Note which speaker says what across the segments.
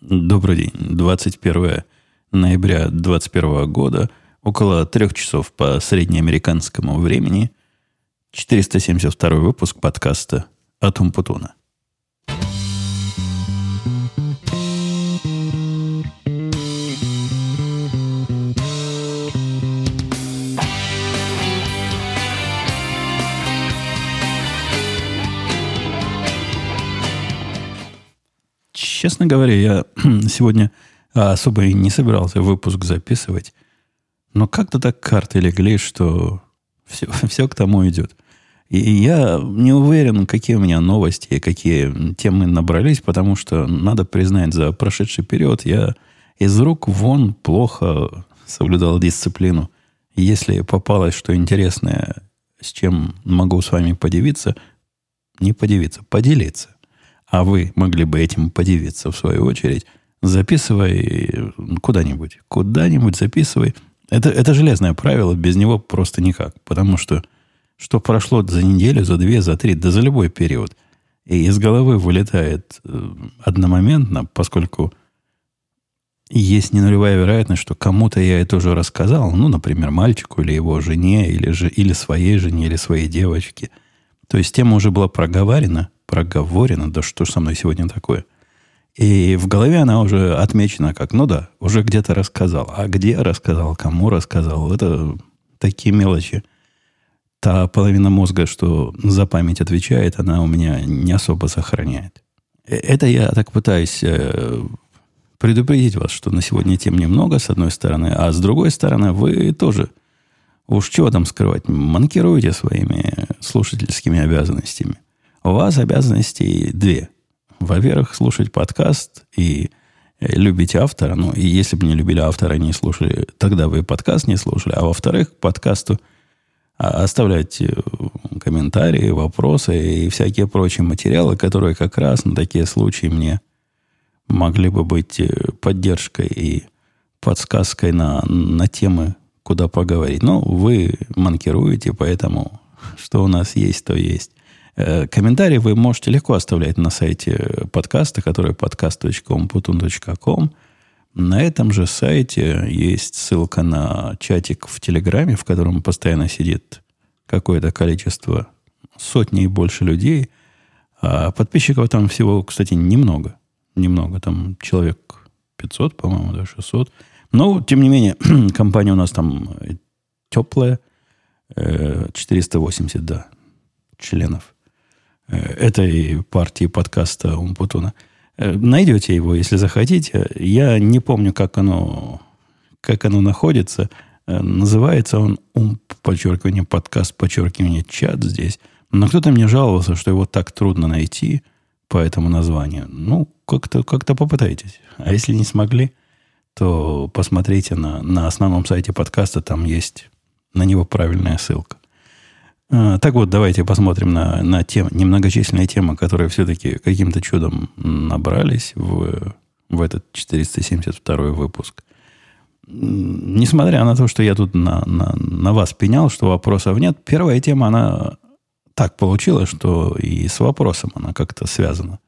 Speaker 1: Добрый день. 21 ноября 2021 года, около трех часов по среднеамериканскому времени, 472 выпуск подкаста «Атум Путуна». Честно говоря, я сегодня особо и не собирался выпуск записывать. Но как-то так карты легли, что все, все к тому идет. И я не уверен, какие у меня новости и какие темы набрались, потому что, надо признать, за прошедший период я из рук вон плохо соблюдал дисциплину. Если попалось что интересное, с чем могу с вами поделиться, не поделиться, поделиться а вы могли бы этим подивиться в свою очередь, записывай куда-нибудь. Куда-нибудь записывай. Это, это железное правило, без него просто никак. Потому что что прошло за неделю, за две, за три, да за любой период, и из головы вылетает э, одномоментно, поскольку есть не нулевая вероятность, что кому-то я это уже рассказал, ну, например, мальчику или его жене, или, же, или своей жене, или своей девочке. То есть тема уже была проговорена, проговорено, да что ж со мной сегодня такое. И в голове она уже отмечена как, ну да, уже где-то рассказал. А где рассказал, кому рассказал, это такие мелочи. Та половина мозга, что за память отвечает, она у меня не особо сохраняет. Э, это я так пытаюсь э, предупредить вас, что на сегодня тем немного, с одной стороны, а с другой стороны, вы тоже, уж чего там скрывать, манкируете своими слушательскими обязанностями – у вас обязанностей две. Во-первых, слушать подкаст и э, любить автора. Ну, и если бы не любили автора, не слушали, тогда вы подкаст не слушали. А во-вторых, подкасту а, оставлять э, комментарии, вопросы и всякие прочие материалы, которые как раз на такие случаи мне могли бы быть э, поддержкой и подсказкой на, на темы, куда поговорить. Но вы манкируете, поэтому что у нас есть, то есть. Э, комментарии вы можете легко оставлять на сайте подкаста, который podcast.com.com. На этом же сайте есть ссылка на чатик в Телеграме, в котором постоянно сидит какое-то количество, сотни и больше людей. А подписчиков там всего, кстати, немного. Немного, там человек 500, по-моему, да, 600. Но, тем не менее, компания у нас там теплая. 480, э, да, членов. Э, этой партии подкаста Умпутуна. Э, найдете его, если захотите. Я не помню, как оно, как оно находится. Э, называется он ум, подчеркивание, подкаст, подчеркивание, чат здесь. Но кто-то мне жаловался, что его так трудно найти по этому названию. Ну, как-то как попытайтесь. А если не смогли, то посмотрите на, на основном сайте подкаста, там есть на него правильная ссылка. А, так вот, давайте посмотрим на, на тем, немногочисленные темы, которые все-таки каким-то чудом набрались в, в этот 472 выпуск. Несмотря на то, что я тут на, на, на вас пенял, что вопросов нет, первая тема, она так получилась, что и с вопросом она как-то связана.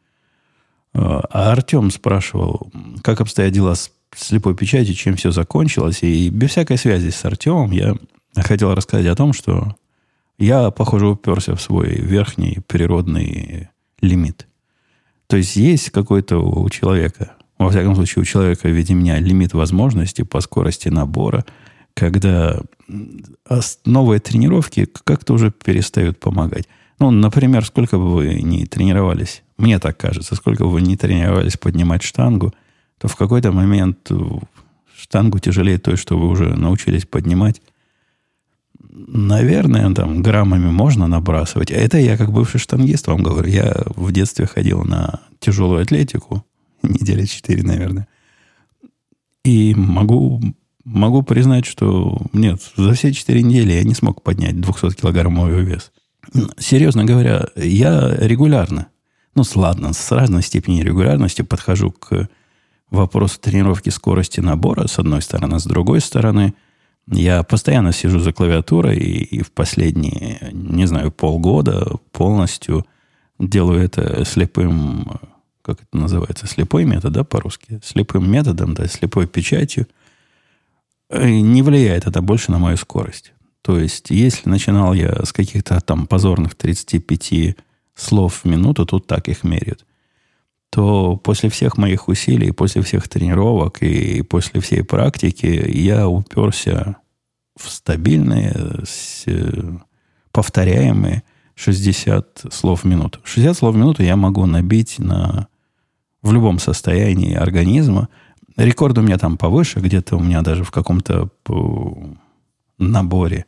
Speaker 1: А, а Артем спрашивал, как обстоят дела с слепой печатью, чем все закончилось. И без всякой связи с Артемом я хотел рассказать о том, что я, похоже, уперся в свой верхний природный лимит. То есть есть какой-то у человека, во всяком случае, у человека в виде меня лимит возможностей по скорости набора, когда новые тренировки как-то уже перестают помогать. Ну, например, сколько бы вы ни тренировались, мне так кажется, сколько бы вы ни тренировались поднимать штангу, то в какой-то момент штангу тяжелее той, что вы уже научились поднимать, наверное, там граммами можно набрасывать. А это я, как бывший штангист, вам говорю. Я в детстве ходил на тяжелую атлетику. Недели четыре, наверное. И могу, могу признать, что нет, за все четыре недели я не смог поднять 200-килограммовый вес. Серьезно говоря, я регулярно, ну, ладно, с разной степенью регулярности подхожу к вопросу тренировки скорости набора, с одной стороны. С другой стороны – я постоянно сижу за клавиатурой и, и в последние, не знаю, полгода полностью делаю это слепым как это называется, слепой метод, да, по-русски? Слепым методом, да, слепой печатью. Э, не влияет это больше на мою скорость. То есть, если начинал я с каких-то там позорных 35 слов в минуту, тут так их меряют, то после всех моих усилий, после всех тренировок и после всей практики я уперся стабильные, повторяемые 60 слов в минуту. 60 слов в минуту я могу набить на, в любом состоянии организма. Рекорд у меня там повыше, где-то у меня даже в каком-то наборе.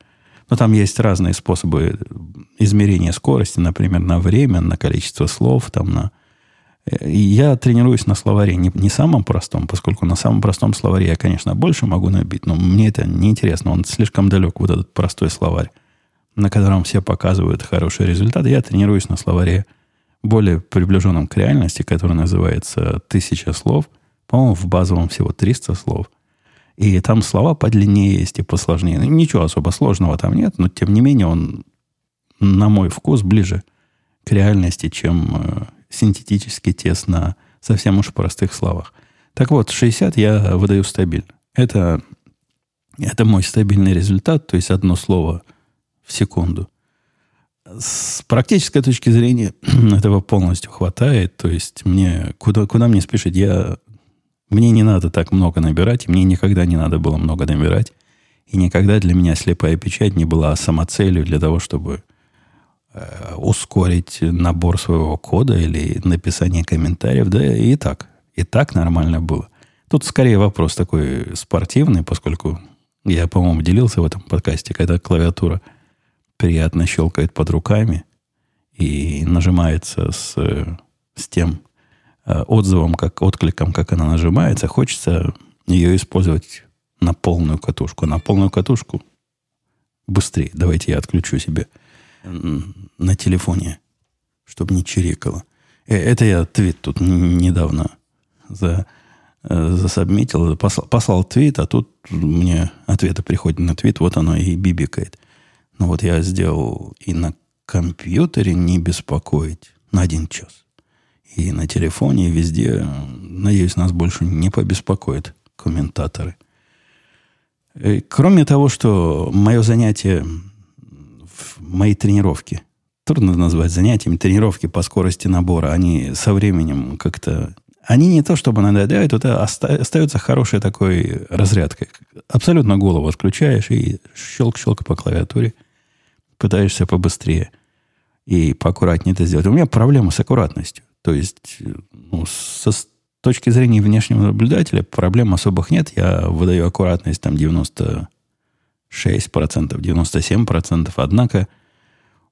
Speaker 1: Но там есть разные способы измерения скорости, например, на время, на количество слов, там на... Я тренируюсь на словаре не, не самом простом, поскольку на самом простом словаре я, конечно, больше могу набить, но мне это не интересно. Он слишком далек, вот этот простой словарь на котором все показывают хорошие результаты, я тренируюсь на словаре более приближенном к реальности, который называется «Тысяча слов». По-моему, в базовом всего 300 слов. И там слова подлиннее есть и посложнее. Ну, ничего особо сложного там нет, но тем не менее он, на мой вкус, ближе к реальности, чем синтетический тест на совсем уж простых словах. Так вот, 60 я выдаю стабильно. Это, это мой стабильный результат, то есть одно слово – в секунду. С практической точки зрения этого полностью хватает. То есть мне куда, куда мне спешить? Я, мне не надо так много набирать, мне никогда не надо было много набирать. И никогда для меня слепая печать не была самоцелью для того, чтобы э, ускорить набор своего кода или написание комментариев. Да и так. И так нормально было. Тут скорее вопрос такой спортивный, поскольку я, по-моему, делился в этом подкасте, когда клавиатура – приятно щелкает под руками и нажимается с, с тем э, отзывом, как откликом, как она нажимается, хочется ее использовать на полную катушку. На полную катушку быстрее. Давайте я отключу себе на телефоне, чтобы не чирикало. Э, это я твит тут недавно за, э, засобмитил, послал, послал твит, а тут мне ответы приходят на твит, вот оно и бибикает. Но вот я сделал и на компьютере не беспокоить на один час. И на телефоне, и везде. Надеюсь, нас больше не побеспокоят комментаторы. И кроме того, что мое занятие, мои тренировки, трудно назвать занятиями, тренировки по скорости набора, они со временем как-то... Они не то чтобы надоедают, это остается хорошей такой разрядкой. Абсолютно голову отключаешь и щелк-щелк по клавиатуре – пытаешься побыстрее и поаккуратнее это сделать. У меня проблема с аккуратностью. То есть, ну, со, точки зрения внешнего наблюдателя проблем особых нет. Я выдаю аккуратность там 96%, 97%. Однако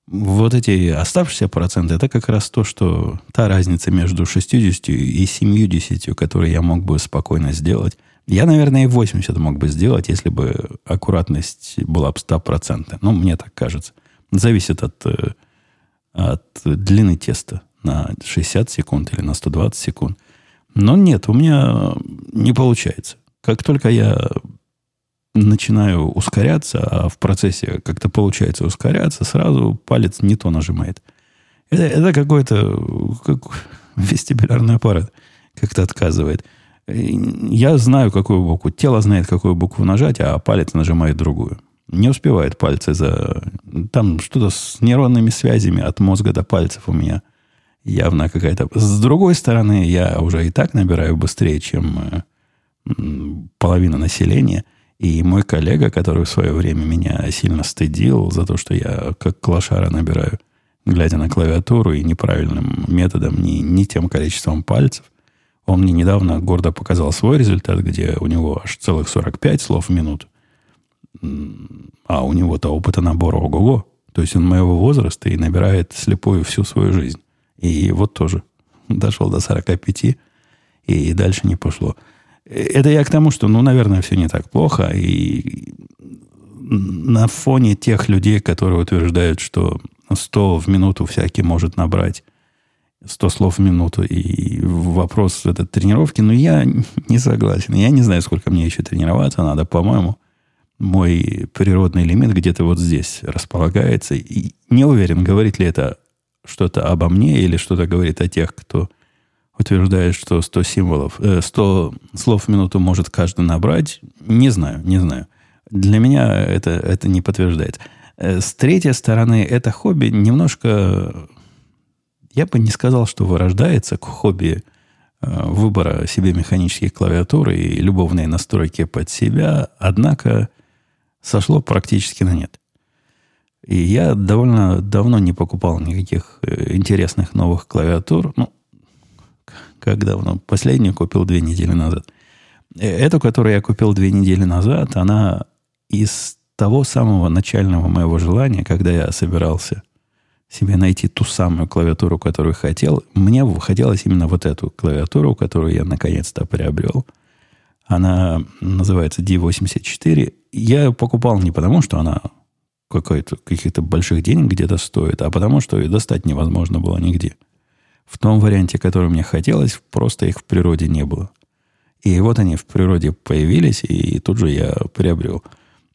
Speaker 1: вот эти оставшиеся проценты, это как раз то, что та разница между 60 и 70, которую я мог бы спокойно сделать. Я, наверное, и 80 мог бы сделать, если бы аккуратность была бы 100%. Ну, мне так кажется. Зависит от, э, от длины теста на 60 секунд или на 120 секунд. Но нет, у меня не получается. Как только я начинаю ускоряться, а в процессе как-то получается ускоряться, сразу палец не то нажимает. Это, это какой-то как, вестибулярный аппарат как-то отказывает. Я знаю, какую букву. Тело знает, какую букву нажать, а палец нажимает другую. Не успевает пальцы за... Там что-то с нейронными связями от мозга до пальцев у меня явно какая-то... С другой стороны, я уже и так набираю быстрее, чем э, половина населения. И мой коллега, который в свое время меня сильно стыдил за то, что я как клашара набираю, глядя на клавиатуру и неправильным методом, не, не тем количеством пальцев, он мне недавно гордо показал свой результат, где у него аж целых 45 слов в минуту. А у него-то опыта набора ого-го. То есть он моего возраста и набирает слепую всю свою жизнь. И вот тоже дошел до 45 и дальше не пошло. Это я к тому, что, ну, наверное, все не так плохо. И на фоне тех людей, которые утверждают, что 100 в минуту всякий может набрать, 100 слов в минуту и вопрос этот тренировки, но я не согласен. Я не знаю, сколько мне еще тренироваться надо. По-моему, мой природный лимит где-то вот здесь располагается. И не уверен, говорит ли это что-то обо мне или что-то говорит о тех, кто утверждает, что 100 символов, 100 э, слов в минуту может каждый набрать. Не знаю, не знаю. Для меня это, это не подтверждается. Э, с третьей стороны, это хобби немножко, я бы не сказал, что вырождается к хобби э, выбора себе механические клавиатуры и любовные настройки под себя, однако сошло практически на нет. И я довольно давно не покупал никаких интересных новых клавиатур. Ну, как давно? Последнюю купил две недели назад. Эту, которую я купил две недели назад, она из того самого начального моего желания, когда я собирался себе найти ту самую клавиатуру, которую хотел, мне хотелось именно вот эту клавиатуру, которую я наконец-то приобрел. Она называется D84. Я ее покупал не потому, что она каких-то больших денег где-то стоит, а потому что ее достать невозможно было нигде. В том варианте, который мне хотелось, просто их в природе не было. И вот они в природе появились, и тут же я приобрел –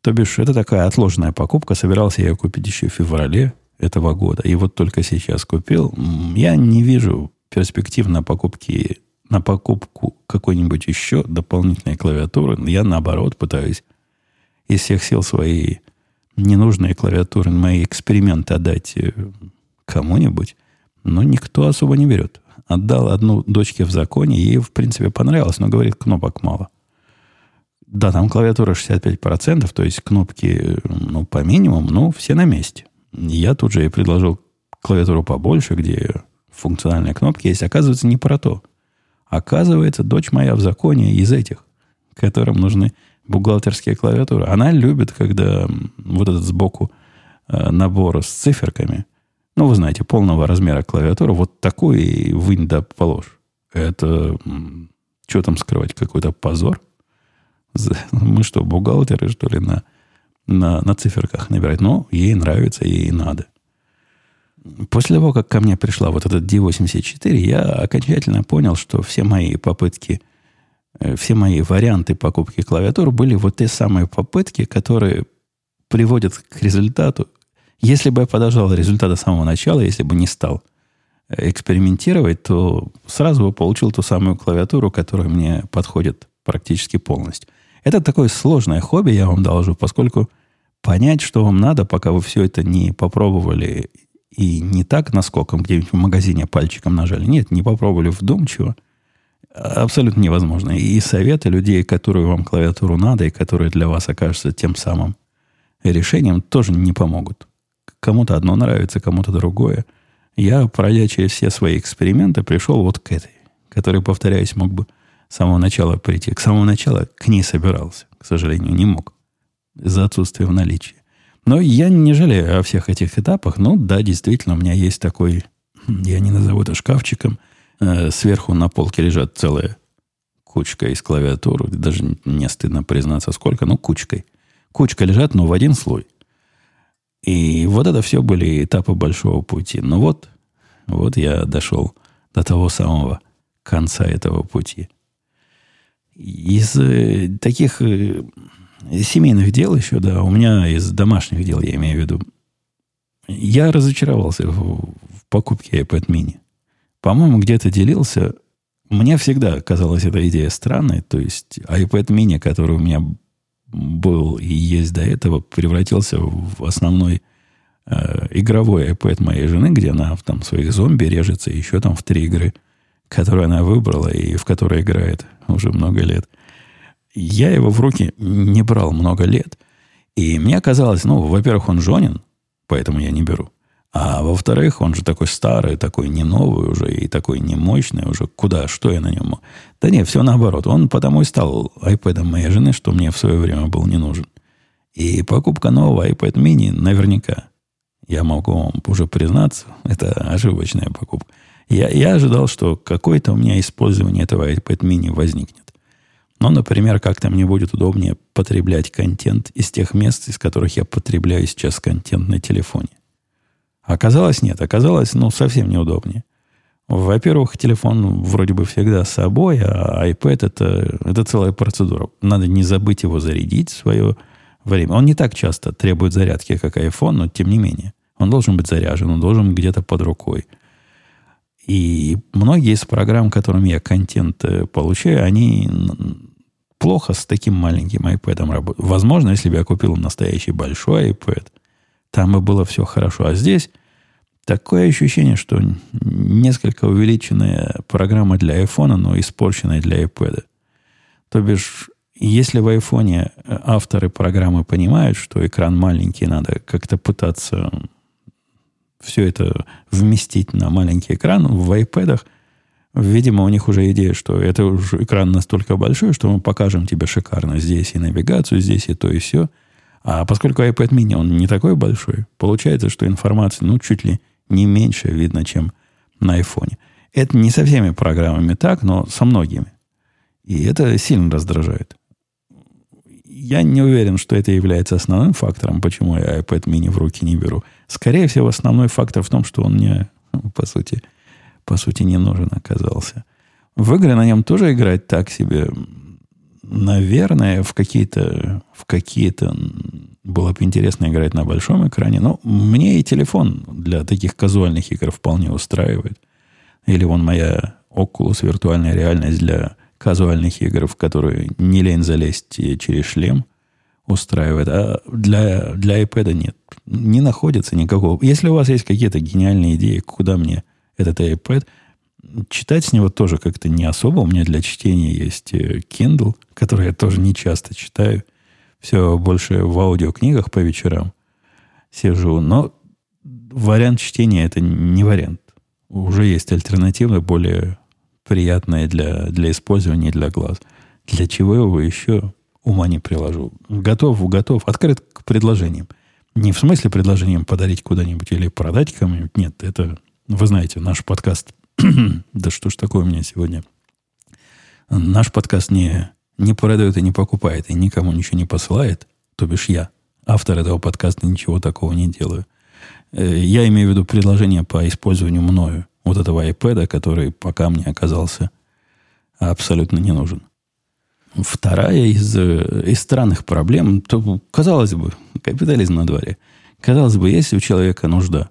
Speaker 1: то бишь, это такая отложенная покупка. Собирался я купить еще в феврале этого года. И вот только сейчас купил. Я не вижу перспектив на покупки на покупку какой-нибудь еще дополнительной клавиатуры. Я, наоборот, пытаюсь из всех сил свои ненужные клавиатуры, мои эксперименты отдать э, кому-нибудь. Но никто особо не берет. Отдал одну дочке в законе, ей, в принципе, понравилось, но, говорит, кнопок мало. Да, там клавиатура 65%, то есть кнопки ну, по минимуму, но все на месте. Я тут же и предложил клавиатуру побольше, где функциональные кнопки есть. Оказывается, не про то. Оказывается, дочь моя в законе из этих, которым нужны бухгалтерские клавиатуры. Она любит, когда вот этот сбоку э, набор с циферками, ну, вы знаете, полного размера клавиатуры, вот такой и вынь да положь. Это, что там скрывать, какой-то позор. Мы что, бухгалтеры, что ли, на, на, на циферках набирать? Но ей нравится, ей надо. После того, как ко мне пришла вот этот D84, я окончательно понял, что все мои попытки, э, все мои варианты покупки клавиатур были вот те самые попытки, которые приводят к результату. Если бы я подождал результата с самого начала, если бы не стал э, экспериментировать, то сразу бы получил ту самую клавиатуру, которая мне подходит практически полностью. Это такое сложное хобби, я вам должу, поскольку понять, что вам надо, пока вы все это не попробовали и не так наскоком где-нибудь в магазине пальчиком нажали. Нет, не попробовали вдумчиво. Абсолютно невозможно. И советы людей, которые вам клавиатуру надо, и которые для вас окажутся тем самым решением, тоже не помогут. Кому-то одно нравится, кому-то другое. Я, пройдя через все свои эксперименты, пришел вот к этой, который, повторяюсь, мог бы с самого начала прийти. К самому началу к ней собирался. К сожалению, не мог. За отсутствием наличия. Но я не жалею о всех этих этапах. Ну, да, действительно, у меня есть такой, я не назову это шкафчиком, э, сверху на полке лежат целая кучка из клавиатуры. Даже не стыдно признаться, сколько, ну, кучкой. Кучка лежат, но в один слой. И вот это все были этапы большого пути. Но вот, вот я дошел до того самого конца этого пути. Из э, таких э, семейных дел еще, да, у меня из домашних дел, я имею в виду, я разочаровался в, в покупке iPad mini. По-моему, где-то делился. Мне всегда казалась эта идея странной. То есть iPad mini, который у меня был и есть до этого, превратился в основной э, игровой iPad моей жены, где она в там своих зомби режется, еще там в три игры – которую она выбрала и в которой играет уже много лет. Я его в руки не брал много лет. И мне казалось, ну, во-первых, он жонен, поэтому я не беру. А во-вторых, он же такой старый, такой не новый уже, и такой не мощный уже. Куда, что я на нем? Да нет, все наоборот. Он потому и стал iPad моей жены, что мне в свое время был не нужен. И покупка нового iPad mini наверняка, я могу вам уже признаться, это ошибочная покупка. Я, я ожидал, что какое-то у меня использование этого iPad mini возникнет. Но, например, как-то мне будет удобнее потреблять контент из тех мест, из которых я потребляю сейчас контент на телефоне. Оказалось, нет. Оказалось, ну, совсем неудобнее. Во-первых, телефон вроде бы всегда с собой, а iPad это, это целая процедура. Надо не забыть его зарядить в свое время. Он не так часто требует зарядки, как iPhone, но тем не менее. Он должен быть заряжен, он должен где-то под рукой. И многие из программ, которыми я контент э, получаю, они плохо с таким маленьким iPad работают. Возможно, если бы я купил настоящий большой iPad, там бы было все хорошо. А здесь такое ощущение, что несколько увеличенная программа для iPhone, но испорченная для iPad. То бишь, если в iPhone авторы программы понимают, что экран маленький, надо как-то пытаться все это вместить на маленький экран, в iPad, видимо, у них уже идея, что это уже экран настолько большой, что мы покажем тебе шикарно здесь и навигацию, здесь и то, и все. А поскольку iPad mini, он не такой большой, получается, что информация, ну, чуть ли не меньше видно, чем на iPhone. Это не со всеми программами так, но со многими. И это сильно раздражает. Я не уверен, что это является основным фактором, почему я iPad mini в руки не беру. Скорее всего, основной фактор в том, что он мне, по сути, по сути, не нужен оказался. В игры на нем тоже играть так себе. Наверное, в какие-то, в какие-то было бы интересно играть на большом экране. Но мне и телефон для таких казуальных игр вполне устраивает. Или вон моя Oculus виртуальная реальность для казуальных игр, в которые не лень залезть через шлем, устраивает. А для, для iPad нет. Не находится никакого. Если у вас есть какие-то гениальные идеи, куда мне этот iPad, читать с него тоже как-то не особо. У меня для чтения есть э, Kindle, который я тоже не часто читаю. Все больше в аудиокнигах по вечерам сижу. Но вариант чтения это не вариант. Уже есть альтернативы, более приятное для, для использования для глаз. Для чего его еще ума не приложу. Готов, готов, открыт к предложениям. Не в смысле предложением подарить куда-нибудь или продать кому-нибудь. Нет, это, вы знаете, наш подкаст. да что ж такое у меня сегодня? Наш подкаст не, не продает и не покупает, и никому ничего не посылает. То бишь я, автор этого подкаста, ничего такого не делаю. Э, я имею в виду предложение по использованию мною вот этого iPad, который пока мне оказался абсолютно не нужен. Вторая из, э, из странных проблем, то, казалось бы, капитализм на дворе. Казалось бы, если у человека нужда,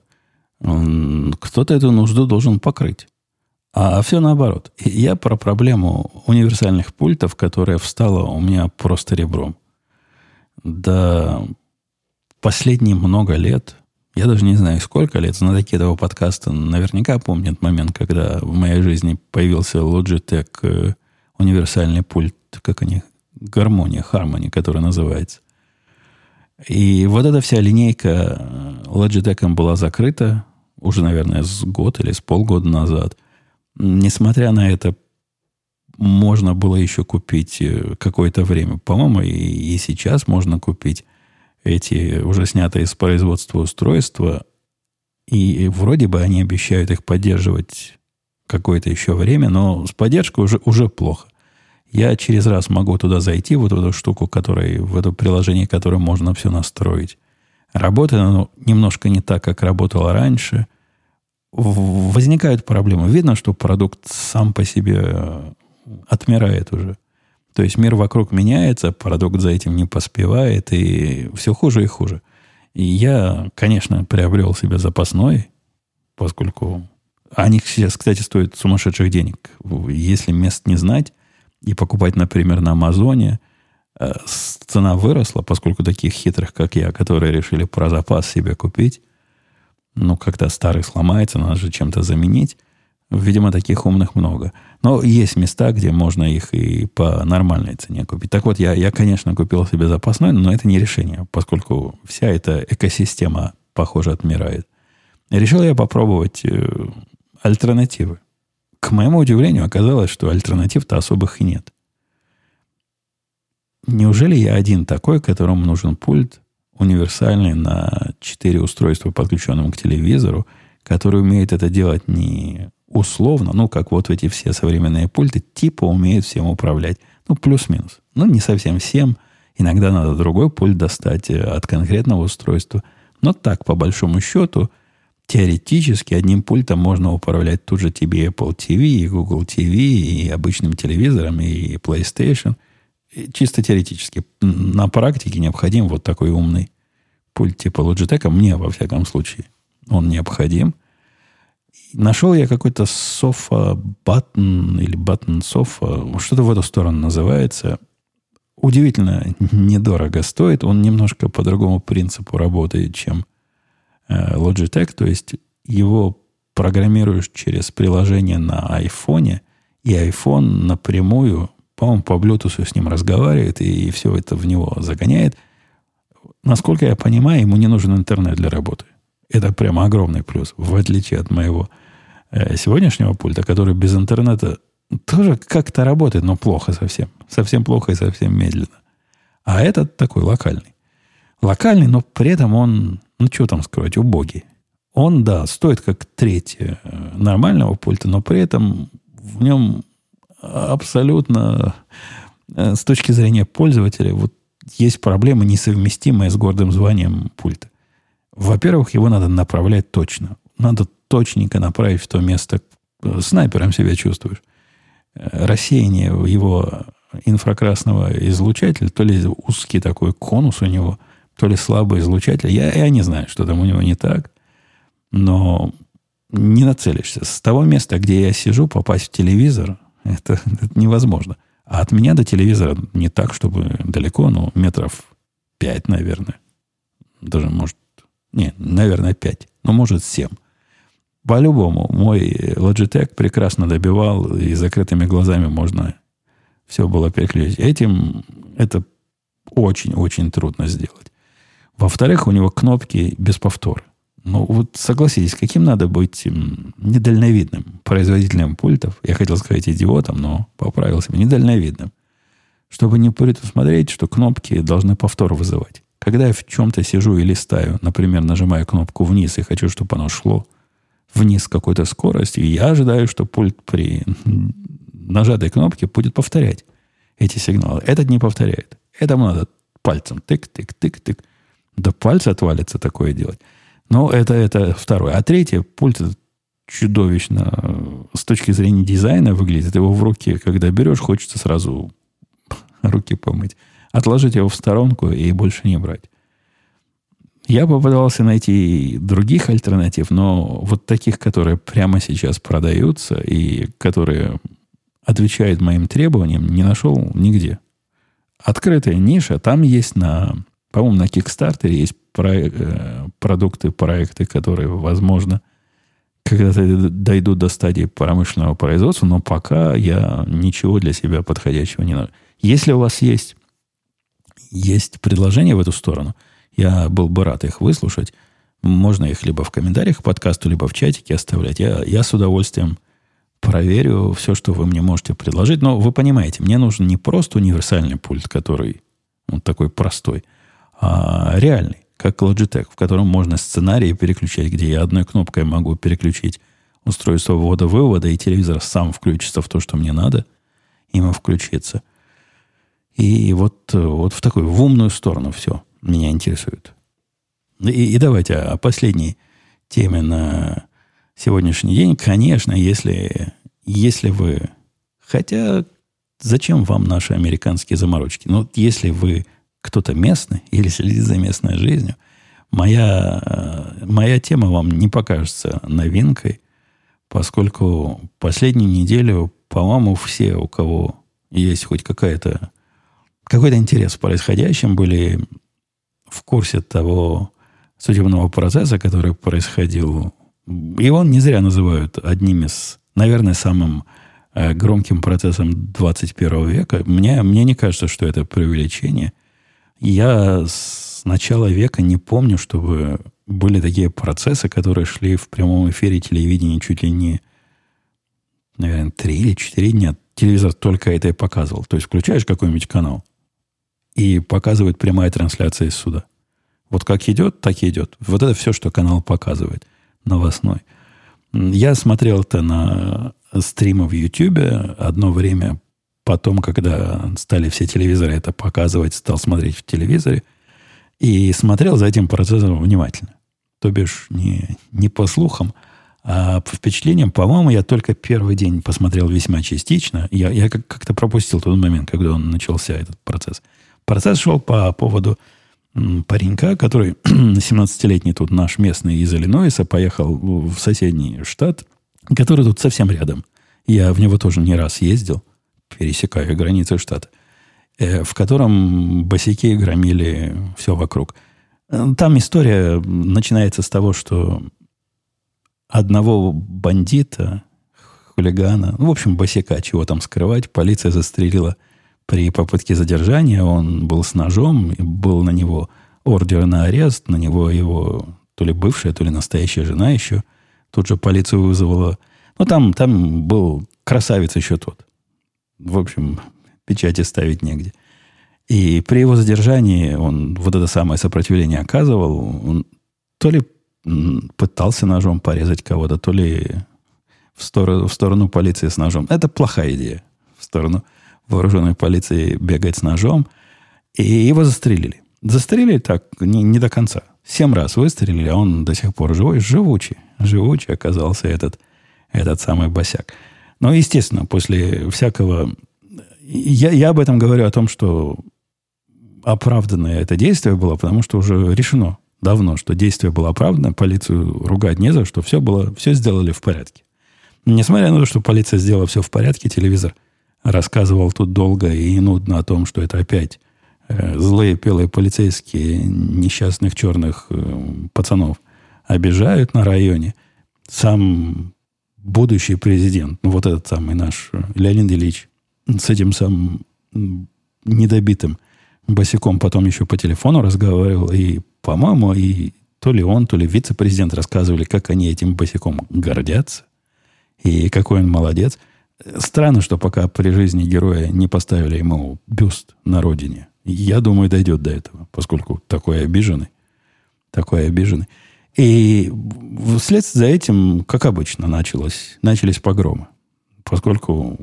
Speaker 1: кто-то эту нужду должен покрыть. А все наоборот. Я про проблему универсальных пультов, которая встала у меня просто ребром. Да последние много лет я даже не знаю, сколько лет, знатоки этого подкаста наверняка помнят момент, когда в моей жизни появился Logitech э, универсальный пульт, как они, гармония, Harmony, который называется. И вот эта вся линейка э, Logitech была закрыта уже, наверное, с год или с полгода назад. Несмотря на это, можно было еще купить э, какое-то время. По-моему, и, и сейчас можно купить эти уже снятые из производства устройства, и вроде бы они обещают их поддерживать какое-то еще время, но с поддержкой уже, уже плохо. Я через раз могу туда зайти, вот в эту штуку, которой, в это приложение, которое можно все настроить. Работает оно немножко не так, как работало раньше. Возникают проблемы. Видно, что продукт сам по себе э, отмирает уже. То есть мир вокруг меняется, продукт за этим не поспевает, и все хуже и хуже. И я, конечно, приобрел себе запасной, поскольку они сейчас, кстати, стоят сумасшедших денег. Если мест не знать и покупать, например, на Амазоне, э, цена выросла, поскольку таких хитрых, как я, которые решили про запас себе купить, ну, когда старый сломается, надо же чем-то заменить, Видимо, таких умных много. Но есть места, где можно их и по нормальной цене купить. Так вот, я, я, конечно, купил себе запасной, но это не решение, поскольку вся эта экосистема, похоже, отмирает. Решил я попробовать э, альтернативы. К моему удивлению, оказалось, что альтернатив-то особых и нет. Неужели я один такой, которому нужен пульт универсальный на 4 устройства, подключенным к телевизору, который умеет это делать не условно, ну, как вот эти все современные пульты, типа умеют всем управлять. Ну, плюс-минус. Ну, не совсем всем. Иногда надо другой пульт достать э, от конкретного устройства. Но так, по большому счету, теоретически одним пультом можно управлять тут же тебе Apple TV, и Google TV, и обычным телевизором, и PlayStation. И чисто теоретически. На практике необходим вот такой умный пульт типа Logitech. Мне, во всяком случае, он необходим – Нашел я какой-то софа баттон или баттон софа, что-то в эту сторону называется. Удивительно недорого стоит. Он немножко по другому принципу работает, чем э, Logitech. То есть его программируешь через приложение на айфоне, и iPhone напрямую, по-моему, по Bluetooth с ним разговаривает, и все это в него загоняет. Насколько я понимаю, ему не нужен интернет для работы. Это прямо огромный плюс, в отличие от моего э, сегодняшнего пульта, который без интернета тоже как-то работает, но плохо совсем. Совсем плохо и совсем медленно. А этот такой локальный. Локальный, но при этом он, ну что там скрывать, убогий. Он, да, стоит как треть э, нормального пульта, но при этом в нем абсолютно э, с точки зрения пользователя вот есть проблемы, несовместимые с гордым званием пульта. Во-первых, его надо направлять точно. Надо точненько направить в то место. Снайпером себя чувствуешь. Рассеяние его инфракрасного излучателя, то ли узкий такой конус у него, то ли слабый излучатель. Я, я не знаю, что там у него не так. Но не нацелишься. С того места, где я сижу, попасть в телевизор, это, это невозможно. А от меня до телевизора не так, чтобы далеко, но метров пять, наверное. Даже, может, не, наверное, 5. Но может 7. По-любому, мой Logitech прекрасно добивал, и закрытыми глазами можно все было переключить. Этим это очень-очень трудно сделать. Во-вторых, у него кнопки без повтора. Ну, вот согласитесь, каким надо быть недальновидным производителем пультов? Я хотел сказать идиотом, но поправился. Недальновидным. Чтобы не предусмотреть, что кнопки должны повтор вызывать. Когда я в чем-то сижу и листаю, например, нажимаю кнопку вниз и хочу, чтобы оно шло вниз с какой-то скоростью, я ожидаю, что пульт при нажатой кнопке будет повторять эти сигналы. Этот не повторяет. Этому надо пальцем тык-тык-тык-тык. До пальца отвалится такое делать. Но это, это второе. А третье, пульт чудовищно с точки зрения дизайна выглядит. Его в руки, когда берешь, хочется сразу руки помыть отложить его в сторонку и больше не брать. Я попытался найти других альтернатив, но вот таких, которые прямо сейчас продаются и которые отвечают моим требованиям, не нашел нигде. Открытая ниша, там есть на, по-моему, на Kickstarter есть про, э, продукты, проекты, которые, возможно, когда-то дойдут до стадии промышленного производства, но пока я ничего для себя подходящего не нашел. Если у вас есть есть предложения в эту сторону. Я был бы рад их выслушать. Можно их либо в комментариях к подкасту, либо в чатике оставлять. Я, я с удовольствием проверю все, что вы мне можете предложить. Но вы понимаете, мне нужен не просто универсальный пульт, который вот такой простой, а реальный, как Logitech, в котором можно сценарии переключать, где я одной кнопкой могу переключить устройство ввода-вывода, и телевизор сам включится в то, что мне надо, ему включиться – и вот, вот в такую, в умную сторону все меня интересует. И, и давайте о последней теме на сегодняшний день. Конечно, если, если вы... Хотя зачем вам наши американские заморочки? Ну, если вы кто-то местный или следит за местной жизнью, моя, моя тема вам не покажется новинкой, поскольку последнюю неделю, по-моему, все, у кого есть хоть какая-то какой-то интерес в происходящем, были в курсе того судебного процесса, который происходил. И он не зря называют одним из, наверное, самым э, громким процессом 21 века. Мне, мне не кажется, что это преувеличение. Я с начала века не помню, чтобы были такие процессы, которые шли в прямом эфире телевидения чуть ли не, наверное, три или четыре дня. Телевизор только это и показывал. То есть включаешь какой-нибудь канал, и показывает прямая трансляция из суда. Вот как идет, так и идет. Вот это все, что канал показывает новостной. Я смотрел это на стримы в YouTube одно время. Потом, когда стали все телевизоры это показывать, стал смотреть в телевизоре. И смотрел за этим процессом внимательно. То бишь, не, не по слухам, а по впечатлениям. По-моему, я только первый день посмотрел весьма частично. Я, я как-то пропустил тот момент, когда он начался, этот процесс. Процесс шел по поводу паренька, который 17-летний тут наш местный из Иллинойса, поехал в соседний штат, который тут совсем рядом. Я в него тоже не раз ездил, пересекаю границы штата, э, в котором босики громили все вокруг. Э, там история начинается с того, что одного бандита, хулигана, ну, в общем, босика, чего там скрывать, полиция застрелила при попытке задержания. Он был с ножом, был на него ордер на арест, на него его то ли бывшая, то ли настоящая жена еще. Тут же полицию вызвала. Ну, там, там был красавец еще тот. В общем, печати ставить негде. И при его задержании он вот это самое сопротивление оказывал. Он то ли пытался ножом порезать кого-то, то ли в сторону, в сторону полиции с ножом. Это плохая идея. В сторону вооруженной полиции бегать с ножом. И его застрелили. Застрелили так не, не до конца. Семь раз выстрелили, а он до сих пор живой, живучий. Живучий оказался этот, этот самый босяк. Но, естественно, после всякого... Я, я об этом говорю о том, что оправданное это действие было, потому что уже решено давно, что действие было оправдано, полицию ругать не за что, все, было, все сделали в порядке. Несмотря на то, что полиция сделала все в порядке, телевизор рассказывал тут долго и нудно о том, что это опять э, злые пелые полицейские несчастных черных э, пацанов обижают на районе. Сам будущий президент, ну вот этот самый наш э, Леонид Ильич, с этим самым недобитым босиком потом еще по телефону разговаривал, и, по-моему, и то ли он, то ли вице-президент рассказывали, как они этим босиком гордятся, и какой он молодец. Странно, что пока при жизни героя не поставили ему бюст на родине. Я думаю, дойдет до этого, поскольку такой обиженный. Такой обиженный. И вслед за этим, как обычно, началось, начались погромы. Поскольку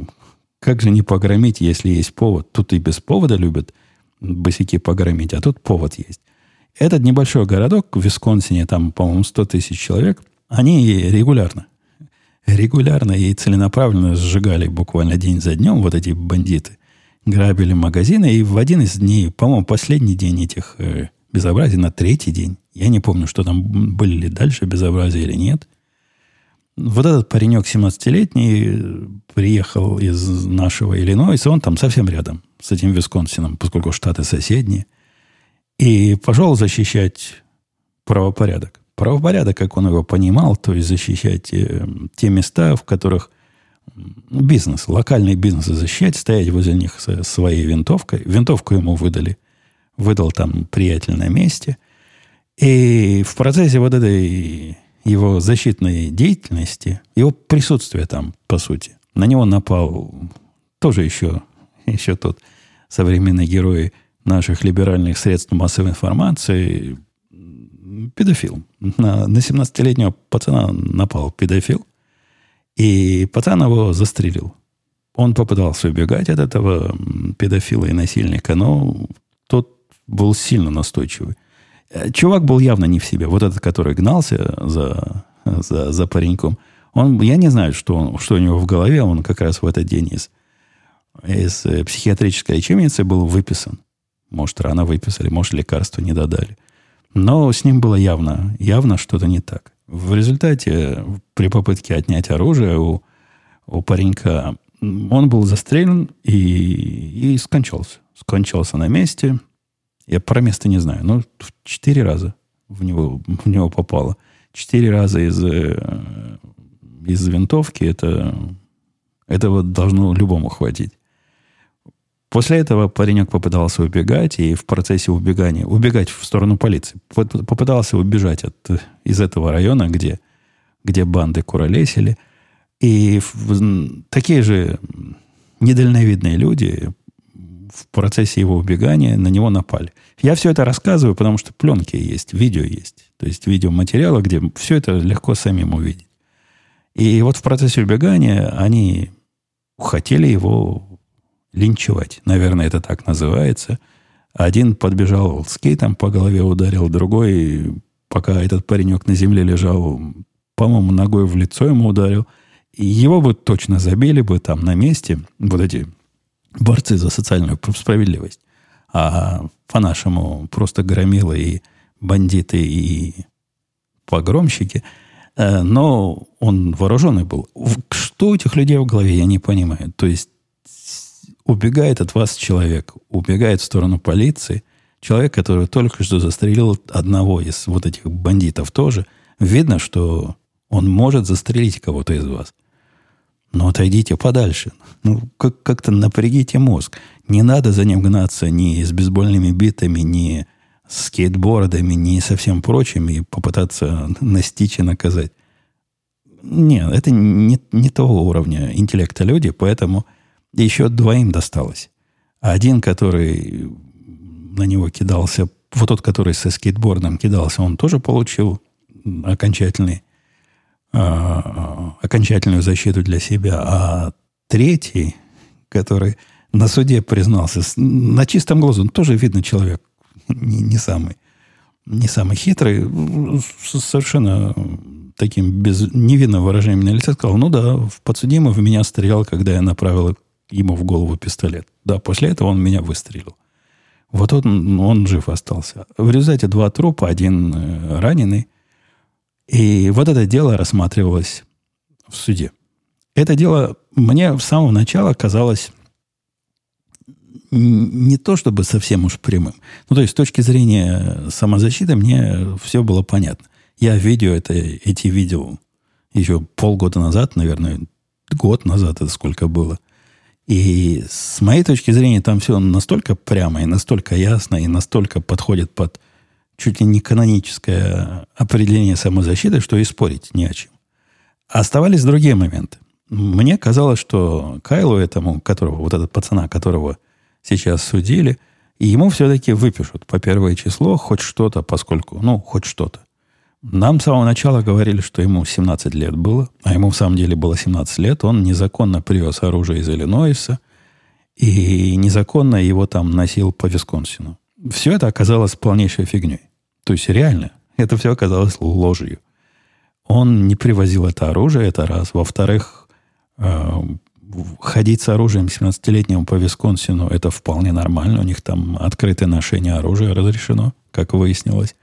Speaker 1: как же не погромить, если есть повод? Тут и без повода любят босики погромить, а тут повод есть. Этот небольшой городок в Висконсине, там, по-моему, 100 тысяч человек, они регулярно, регулярно и целенаправленно сжигали буквально день за днем вот эти бандиты. Грабили магазины, и в один из дней, по-моему, последний день этих э, безобразий, на третий день, я не помню, что там были ли дальше безобразия или нет, вот этот паренек 17-летний приехал из нашего Иллинойса, он там совсем рядом с этим Висконсином, поскольку штаты соседние, и пошел защищать правопорядок. Правопорядок, как он его понимал, то есть защищать э, те места, в которых бизнес, локальный бизнес защищать, стоять возле них со своей винтовкой. Винтовку ему выдали. Выдал там приятель на месте. И в процессе вот этой его защитной деятельности, его присутствия там, по сути, на него напал тоже еще, еще тот современный герой наших либеральных средств массовой информации, педофил. На, на 17-летнего пацана напал педофил, и пацан его застрелил. Он попытался убегать от этого педофила и насильника, но тот был сильно настойчивый. Э, чувак был явно не в себе. Вот этот, который гнался за, за, за пареньком, он, я не знаю, что, он, что у него в голове, он как раз в этот день из, из э, психиатрической лечебницы был выписан. Может, рано выписали, может, лекарства не додали. Но с ним было явно, явно что-то не так. В результате, при попытке отнять оружие у, у паренька, он был застрелен и, и скончался. Скончался на месте – я про место не знаю, но четыре раза в него, в него попало. Четыре раза из, э, из винтовки это, этого должно любому хватить. После этого паренек попытался убегать, и в процессе убегания, убегать в сторону полиции, попытался убежать от, из этого района, где, где банды куролесили. И в, такие же недальновидные люди в процессе его убегания на него напали. Я все это рассказываю, потому что пленки есть, видео есть. То есть видеоматериалы, где все это легко самим увидеть. И вот в процессе убегания они хотели его линчевать. Наверное, это так называется. Один подбежал скейтом по голове ударил, другой, пока этот паренек на земле лежал, по-моему, ногой в лицо ему ударил. Его бы точно забили бы там на месте, вот эти борцы за социальную справедливость. а по-нашему просто громилы и бандиты и погромщики. Э, но он вооруженный был. Что у этих людей в голове, я не понимаю. То есть убегает от вас человек, убегает в сторону полиции, человек, который только что застрелил одного из вот этих бандитов тоже, видно, что он может застрелить кого-то из вас. Но отойдите подальше. Ну, как- как-то напрягите мозг. Не надо за ним гнаться ни с бейсбольными битами, ни с скейтбордами, ни со всем прочим и попытаться настичь и наказать. Нет, это не, не того уровня интеллекта люди, поэтому еще двоим досталось. Один, который на него кидался, вот тот, который со скейтбордом кидался, он тоже получил окончательный, окончательную защиту для себя. А третий, который на суде признался, на чистом глазу, он тоже видно человек не, не самый не самый хитрый, совершенно таким без невинным выражением на лице сказал, ну да, в подсудимый в меня стрелял, когда я направил ему в голову пистолет. Да, после этого он меня выстрелил. Вот он, он жив остался. В результате два трупа, один э, раненый. И вот это дело рассматривалось в суде. Это дело мне с самого начала казалось не то чтобы совсем уж прямым. Ну, то есть, с точки зрения самозащиты мне все было понятно. Я видео это, эти видел еще полгода назад, наверное, год назад это сколько было. И с моей точки зрения там все настолько прямо и настолько ясно, и настолько подходит под чуть ли не каноническое определение самозащиты, что и спорить не о чем. Оставались другие моменты. Мне казалось, что Кайлу этому, которого, вот этот пацана, которого сейчас судили, и ему все-таки выпишут по первое число хоть что-то, поскольку, ну, хоть что-то. Нам с самого начала говорили, что ему 17 лет было, а ему в самом деле было 17 лет. Он незаконно привез оружие из Иллинойса и незаконно его там носил по Висконсину. Все это оказалось полнейшей фигней. То есть реально, это все оказалось ложью. Он не привозил это оружие, это раз. Во-вторых, э, ходить с оружием 17-летнему по Висконсину, это вполне нормально. У них там открытое ношение оружия разрешено, как выяснилось.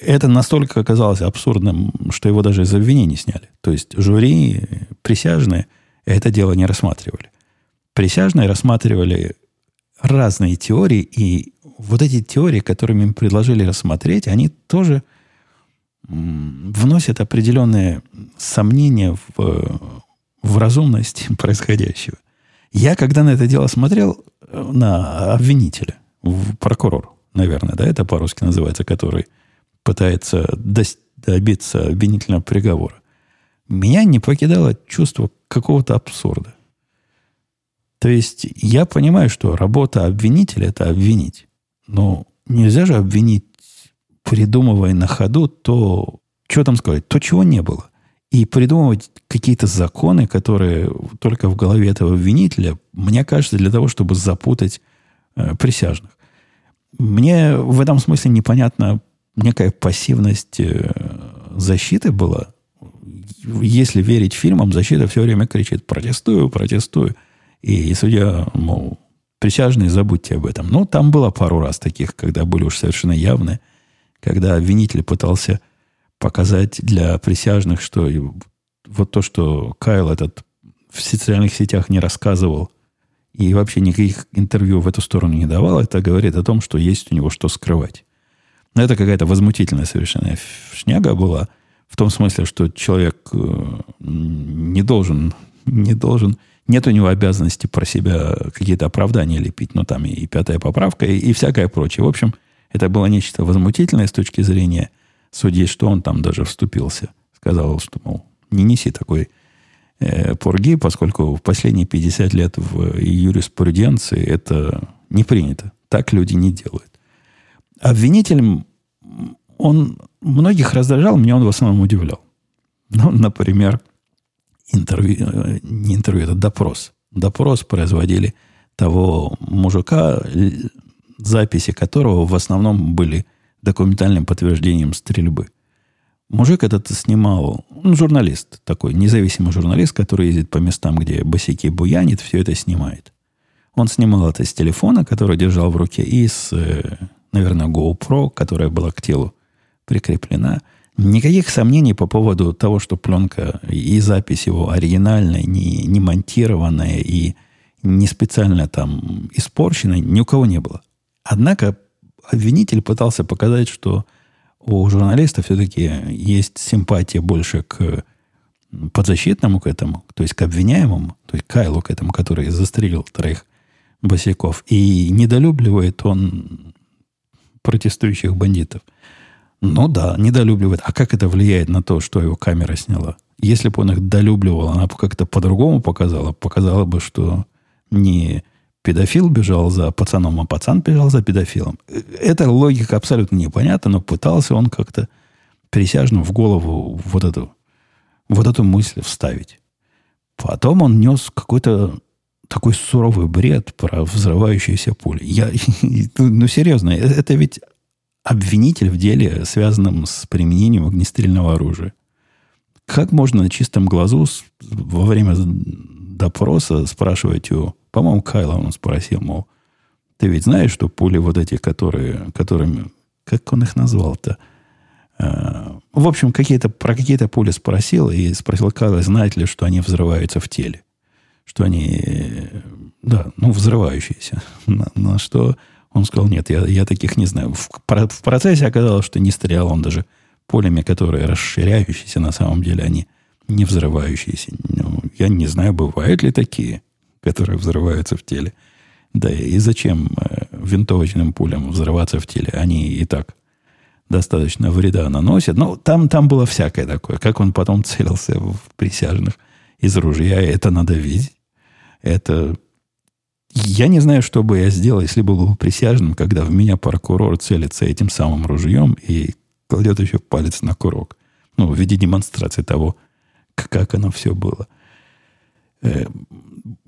Speaker 1: Это настолько оказалось абсурдным, что его даже из обвинений сняли. То есть жюри, присяжные это дело не рассматривали. Присяжные рассматривали разные теории, и вот эти теории, которыми им предложили рассмотреть, они тоже вносят определенные сомнения в, в разумность происходящего. Я, когда на это дело смотрел, э, на обвинителя, в прокурор, наверное, да, это по-русски называется, который пытается добиться обвинительного приговора, меня не покидало чувство какого-то абсурда. То есть я понимаю, что работа обвинителя – это обвинить. Но нельзя же обвинить, придумывая на ходу то, что там сказать, то, чего не было. И придумывать какие-то законы, которые только в голове этого обвинителя, мне кажется, для того, чтобы запутать э, присяжных. Мне в этом смысле непонятна некая пассивность э, защиты была. Если верить фильмам, защита все время кричит «протестую, протестую». И судья, мол, присяжные, забудьте об этом. Ну, там было пару раз таких, когда были уж совершенно явные, когда обвинитель пытался показать для присяжных, что вот то, что Кайл этот в социальных сетях не рассказывал и вообще никаких интервью в эту сторону не давал, это говорит о том, что есть у него что скрывать. Но это какая-то возмутительная совершенно шняга была, в том смысле, что человек э, не должен, не должен, нет у него обязанности про себя какие-то оправдания лепить, ну там и, и пятая поправка, и, и всякое прочее. В общем, это было нечто возмутительное с точки зрения судьи, что он там даже вступился. Сказал, что, мол, не неси такой э, порги, поскольку в последние 50 лет в юриспруденции это не принято. Так люди не делают. Обвинитель, он многих раздражал, меня он в основном удивлял. Ну, например, интервью, э, не интервью, это допрос. Допрос производили того мужика, записи которого в основном были документальным подтверждением стрельбы. Мужик этот снимал, он журналист такой, независимый журналист, который ездит по местам, где босики буянит, все это снимает. Он снимал это с телефона, который держал в руке, и с, э, наверное, GoPro, которая была к телу прикреплена. Никаких сомнений по поводу того, что пленка и запись его оригинальная, не, не монтированная и не специально там испорченная, ни у кого не было. Однако обвинитель пытался показать, что у журналиста все-таки есть симпатия больше к подзащитному к этому, то есть к обвиняемому, то есть к Кайлу к этому, который застрелил троих босиков. И недолюбливает он протестующих бандитов. Ну да, недолюбливает. А как это влияет на то, что его камера сняла? Если бы он их долюбливал, она бы как-то по-другому показала. Показала бы, что не педофил бежал за пацаном, а пацан бежал за педофилом. Эта логика абсолютно непонятна, но пытался он как-то присяжным в голову вот эту, вот эту мысль вставить. Потом он нес какой-то такой суровый бред про взрывающиеся пули. Я, ну, серьезно, э, это ведь обвинитель в деле, связанном с применением огнестрельного оружия. Как можно на чистом глазу во время допроса спрашивать у... По-моему, Кайла он спросил, мол, ты ведь знаешь, что пули вот эти, которые, которыми... Как он их назвал-то? А, в общем, какие-то, про какие-то пули спросил, и спросил Кайла, знает ли, что они взрываются в теле что они, да, ну, взрывающиеся. На, на что он сказал, нет, я, я таких не знаю. В, в процессе оказалось, что не стрелял он даже полями, которые расширяющиеся, на самом деле они не взрывающиеся. Ну, я не знаю, бывают ли такие, которые взрываются в теле. Да и зачем э, винтовочным пулям взрываться в теле? Они и так достаточно вреда наносят. Но там, там было всякое такое. Как он потом целился в присяжных – из ружья, это надо видеть. Это... Я не знаю, что бы я сделал, если бы был присяжным, когда в меня прокурор целится этим самым ружьем и кладет еще палец на курок. Ну, в виде демонстрации того, как оно все было. Э,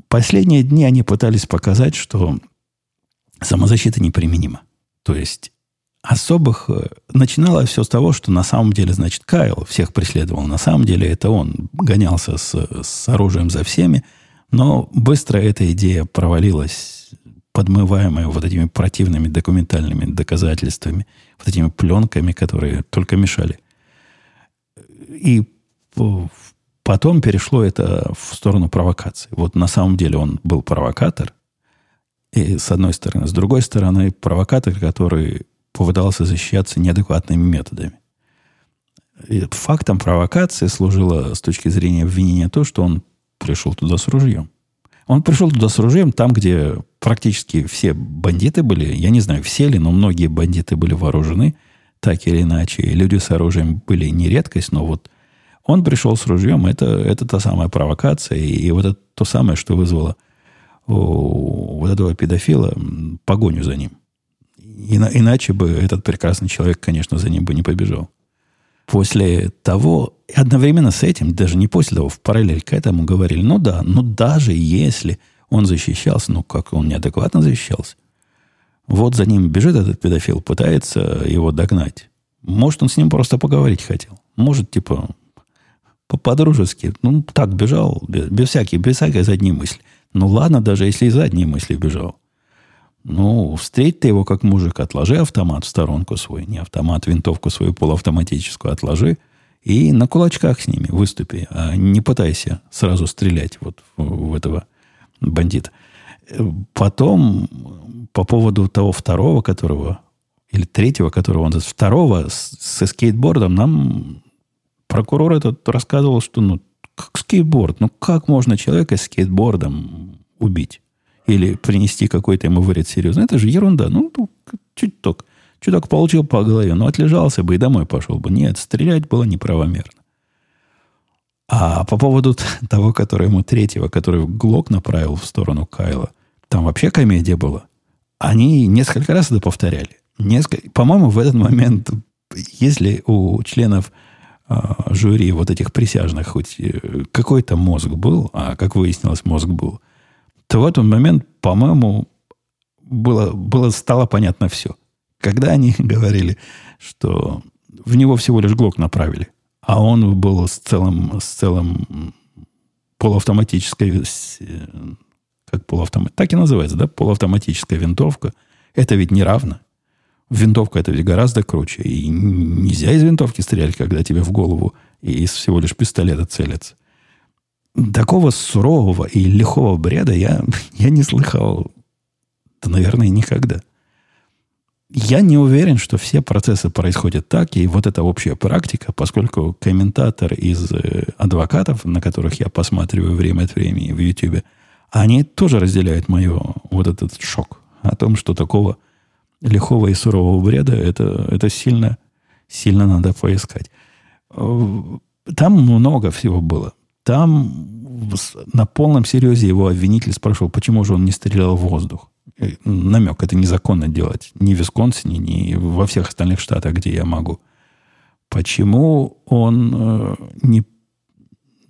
Speaker 1: последние дни они пытались показать, что самозащита неприменима. То есть особых... Э, начиналось все с того, что на самом деле, значит, Кайл всех преследовал. На самом деле это он гонялся с, с оружием за всеми, но быстро эта идея провалилась, подмываемая вот этими противными документальными доказательствами, вот этими пленками, которые только мешали. И потом перешло это в сторону провокации. Вот на самом деле он был провокатор, и с одной стороны. С другой стороны, провокатор, который попытался защищаться неадекватными методами. И фактом провокации служило с точки зрения обвинения то, что он пришел туда с ружьем. Он пришел туда с ружьем там, где практически все бандиты были, я не знаю, все ли, но многие бандиты были вооружены, так или иначе. Люди с оружием были не редкость, но вот он пришел с ружьем, это, это та самая провокация, и, и вот это то самое, что вызвало у вот этого педофила погоню за ним. Ина, иначе бы этот прекрасный человек, конечно, за ним бы не побежал. После того, одновременно с этим, даже не после того, в параллель к этому говорили, ну да, ну даже если он защищался, ну как он неадекватно защищался. Вот за ним бежит этот педофил, пытается его догнать. Может, он с ним просто поговорить хотел. Может, типа, по-дружески. Ну, так бежал, без, без, всякой, без всякой задней мысли. Ну, ладно, даже если и задней мысли бежал. Ну, встреть ты его как мужик, отложи автомат в сторонку свой, не автомат, винтовку свою полуавтоматическую отложи, и на кулачках с ними выступи, а не пытайся сразу стрелять вот в, этого бандита. Потом, по поводу того второго, которого, или третьего, которого он, второго с, со скейтбордом, нам прокурор этот рассказывал, что ну, как скейтборд, ну как можно человека скейтбордом убить? Или принести какой-то ему вред серьезно. Это же ерунда. Ну, ну чуть-чуть. Чуток получил по голове, но отлежался бы и домой пошел бы. Нет, стрелять было неправомерно. А по поводу того, который ему третьего, который Глок направил в сторону Кайла, там вообще комедия была. Они несколько раз это повторяли. Несколько, по-моему, в этот момент, если у членов э, жюри вот этих присяжных хоть э, какой-то мозг был, а как выяснилось, мозг был – то в этот момент, по-моему, было, было, стало понятно все. Когда они говорили, что в него всего лишь глок направили, а он был с целым, с целым полуавтоматической, как полуавтомат. Так и называется, да? Полуавтоматическая винтовка. Это ведь не равно. Винтовка это ведь гораздо круче. И нельзя из винтовки стрелять, когда тебе в голову из всего лишь пистолета целятся. Такого сурового и лихого бреда я, я не слыхал, да, наверное, никогда. Я не уверен, что все процессы происходят так, и вот эта общая практика, поскольку комментатор из э, адвокатов, на которых я посматриваю время от времени в YouTube, они тоже разделяют мое вот этот шок о том, что такого лихого и сурового бреда это, это сильно, сильно надо поискать. Э, там много всего было. Там на полном серьезе его обвинитель спрашивал, почему же он не стрелял в воздух. Намек, это незаконно делать. Ни в Висконсине, ни во всех остальных штатах, где я могу. Почему он э, не,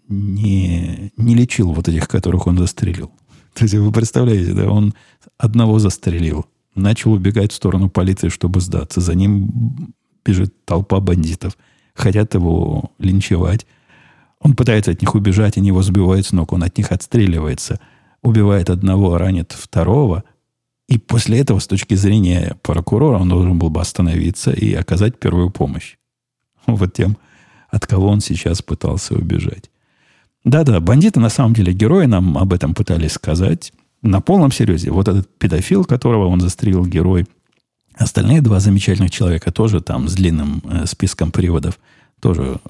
Speaker 1: не, не лечил вот этих, которых он застрелил? То есть вы представляете, да, он одного застрелил, начал убегать в сторону полиции, чтобы сдаться. За ним бежит толпа бандитов. Хотят его линчевать. Он пытается от них убежать, они его сбивают с ног. Он от них отстреливается. Убивает одного, ранит второго – и после этого, с точки зрения прокурора, он должен был бы остановиться и оказать первую помощь. Вот тем, от кого он сейчас пытался убежать. Да-да, бандиты на самом деле герои, нам об этом пытались сказать. На полном серьезе. Вот этот педофил, которого он застрелил, герой. Остальные два замечательных человека тоже там с длинным э, списком приводов. Тоже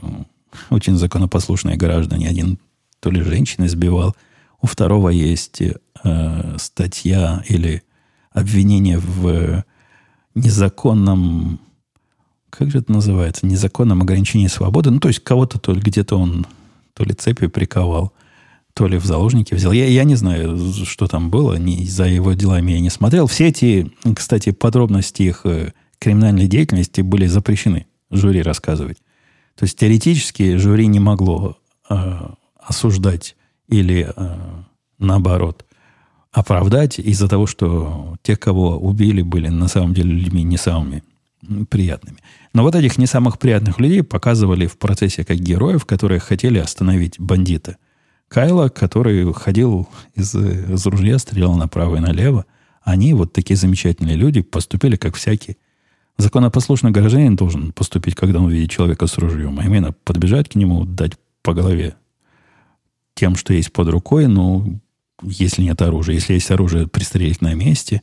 Speaker 1: очень законопослушные граждане. Один то ли женщины сбивал. У второго есть э, статья или обвинение в незаконном, как же это называется, незаконном ограничении свободы. Ну, то есть кого-то то ли где-то он то ли цепью приковал, то ли в заложники взял. Я, я не знаю, что там было, не, за его делами я не смотрел. Все эти, кстати, подробности их э, криминальной деятельности были запрещены жюри рассказывать. То есть теоретически жюри не могло э, осуждать или э, наоборот оправдать из-за того, что те, кого убили, были на самом деле людьми не самыми приятными. Но вот этих не самых приятных людей показывали в процессе как героев, которые хотели остановить бандита. Кайла, который ходил из, из ружья, стрелял направо и налево. Они, вот такие замечательные люди, поступили как всякий. Законопослушный гражданин должен поступить, когда он видит человека с ружьем. А именно подбежать к нему, дать по голове тем, что есть под рукой, ну, если нет оружия. Если есть оружие, пристрелить на месте,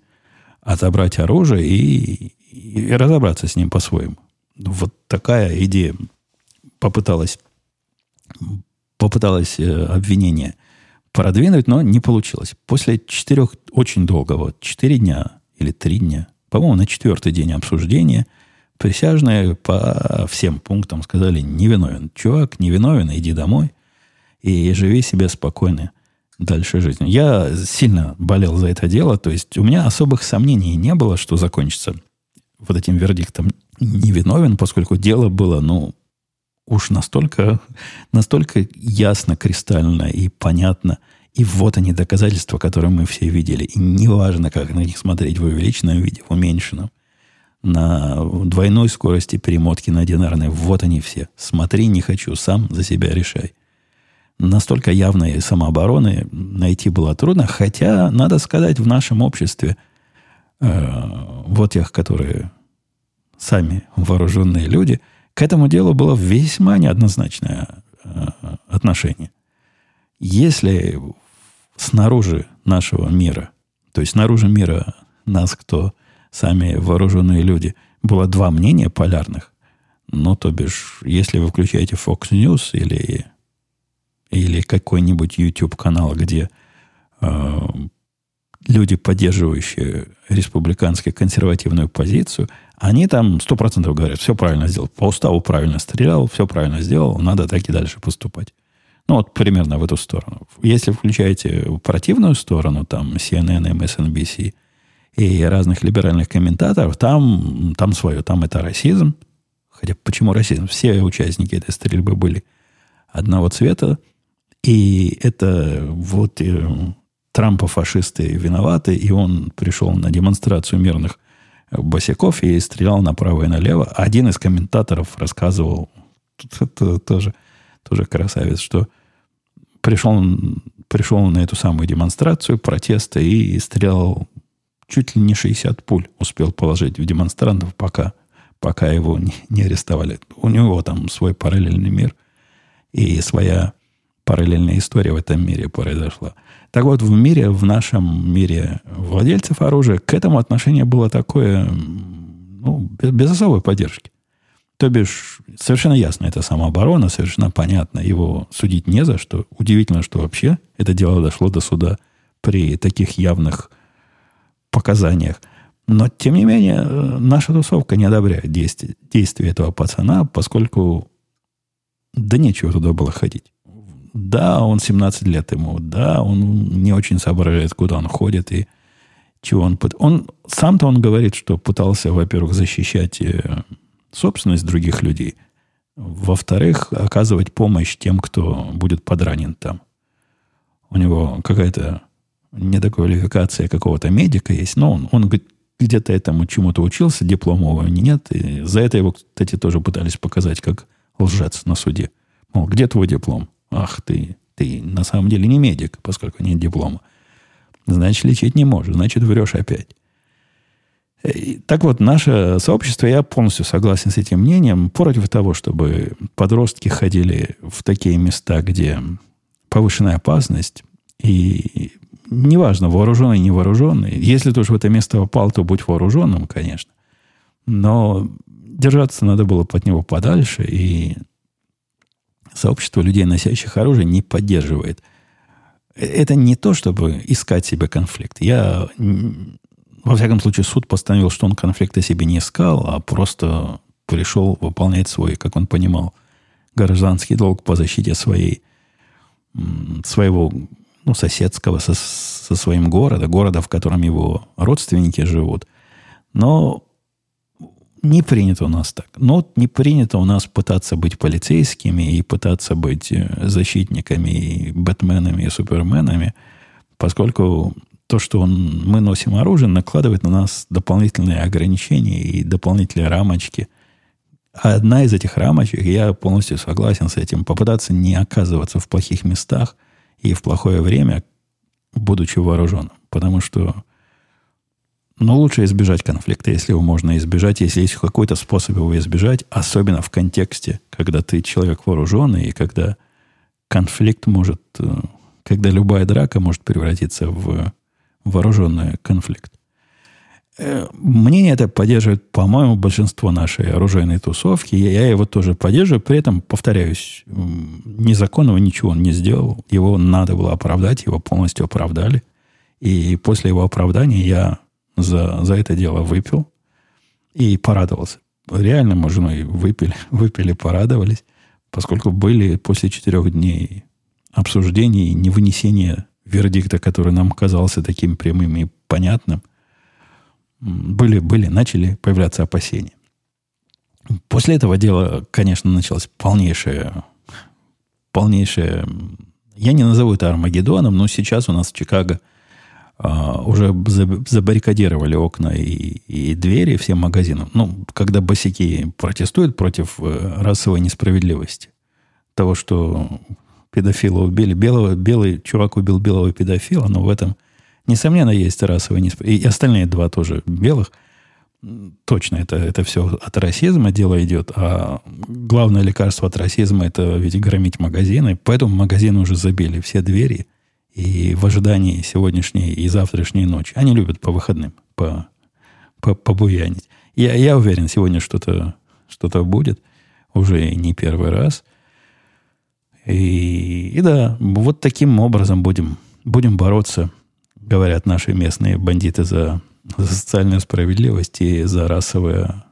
Speaker 1: отобрать оружие и, и разобраться с ним по-своему. Вот такая идея попыталась, попыталась э, обвинение продвинуть, но не получилось. После четырех, очень долгого, четыре дня или три дня, по-моему, на четвертый день обсуждения, присяжные по всем пунктам сказали, невиновен. Чувак, невиновен, иди домой и живи себе спокойно дальше жизнь. Я сильно болел за это дело, то есть у меня особых сомнений не было, что закончится вот этим вердиктом невиновен, поскольку дело было, ну, уж настолько, настолько ясно, кристально и понятно. И вот они, доказательства, которые мы все видели. И неважно, как на них смотреть в увеличенном виде, в уменьшенном, на двойной скорости перемотки на динарной. Вот они все. Смотри, не хочу, сам за себя решай настолько явной самообороны найти было трудно, хотя, надо сказать, в нашем обществе э, вот тех, которые сами вооруженные люди, к этому делу было весьма неоднозначное э, отношение. Если снаружи нашего мира, то есть снаружи мира нас, кто? Сами вооруженные люди, было два мнения полярных, ну, то бишь, если вы включаете Fox News или или какой-нибудь YouTube-канал, где э, люди, поддерживающие республиканскую консервативную позицию, они там сто процентов говорят, все правильно сделал, по уставу правильно стрелял, все правильно сделал, надо так и дальше поступать. Ну, вот примерно в эту сторону. Если включаете противную сторону, там CNN, MSNBC и разных либеральных комментаторов, там, там свое, там это расизм. Хотя почему расизм? Все участники этой стрельбы были одного цвета, и это вот э, Трампа фашисты виноваты, и он пришел на демонстрацию мирных босиков и стрелял направо и налево. Один из комментаторов рассказывал, это тоже, тоже красавец, что пришел пришел на эту самую демонстрацию протеста и стрелял чуть ли не 60 пуль успел положить в демонстрантов, пока, пока его не, не арестовали. У него там свой параллельный мир и своя параллельная история в этом мире произошла. Так вот, в мире, в нашем мире владельцев оружия к этому отношение было такое, ну, без, без особой поддержки. То бишь, совершенно ясно, это самооборона, совершенно понятно, его судить не за что. Удивительно, что вообще это дело дошло до суда при таких явных показаниях. Но, тем не менее, наша тусовка не одобряет действия, действия этого пацана, поскольку да нечего туда было ходить. Да, он 17 лет ему, да, он не очень соображает, куда он ходит и чего он... Он сам-то он говорит, что пытался, во-первых, защищать э, собственность других людей, во-вторых, оказывать помощь тем, кто будет подранен там. У него какая-то недоквалификация какого-то медика есть, но он, он где-то этому чему-то учился, него нет, и за это его, кстати, тоже пытались показать как лжец на суде. Мол, где твой диплом? Ах ты, ты на самом деле не медик, поскольку нет диплома. Значит, лечить не можешь, значит, врешь опять. Так вот, наше сообщество, я полностью согласен с этим мнением, против того, чтобы подростки ходили в такие места, где повышенная опасность, и неважно, вооруженный, не вооруженный. Если ты уж в это место попал, то будь вооруженным, конечно. Но держаться надо было под него подальше, и сообщество людей, носящих оружие, не поддерживает. Это не то, чтобы искать себе конфликт. Я, во всяком случае, суд постановил, что он конфликта себе не искал, а просто пришел выполнять свой, как он понимал, гражданский долг по защите своей, своего ну, соседского, со, со своим города, города, в котором его родственники живут. Но не принято у нас так. Но не принято у нас пытаться быть полицейскими и пытаться быть э, защитниками, и бэтменами, и суперменами, поскольку то, что он, мы носим оружие, накладывает на нас дополнительные ограничения и дополнительные рамочки. Одна из этих рамочек, я полностью согласен с этим, попытаться не оказываться в плохих местах и в плохое время, будучи вооруженным. Потому что но лучше избежать конфликта, если его можно избежать, если есть какой-то способ его избежать, особенно в контексте, когда ты человек вооруженный, и когда конфликт может, э, когда любая драка может превратиться в вооруженный конфликт. Э, мнение это поддерживает, по-моему, большинство нашей оружейной тусовки. Я его тоже поддерживаю. При этом, повторяюсь, незаконного ничего он не сделал. Его надо было оправдать, его полностью оправдали. И после его оправдания я за, за это дело выпил и порадовался. Реально мы с женой выпили, выпили, порадовались, поскольку были после четырех дней обсуждений и невынесения вердикта, который нам казался таким прямым и понятным, были, были, начали появляться опасения. После этого дела, конечно, началось полнейшее, полнейшее, я не назову это Армагеддоном, но сейчас у нас в Чикаго – а, уже забаррикадировали окна и, и двери всем магазинам. Ну, когда босики протестуют против э, расовой несправедливости. Того, что педофила убили. Белого, белый чувак убил белого педофила, но в этом, несомненно, есть расовая несправедливость. И остальные два тоже белых. Точно, это, это все от расизма дело идет. А главное лекарство от расизма – это ведь громить магазины. Поэтому магазины уже забили все двери – и в ожидании сегодняшней и завтрашней ночи. Они любят по выходным по, по, побуянить. Я, я уверен, сегодня что-то что будет. Уже не первый раз. И, и да, вот таким образом будем, будем бороться, говорят наши местные бандиты, за, за социальную справедливость и за расовое,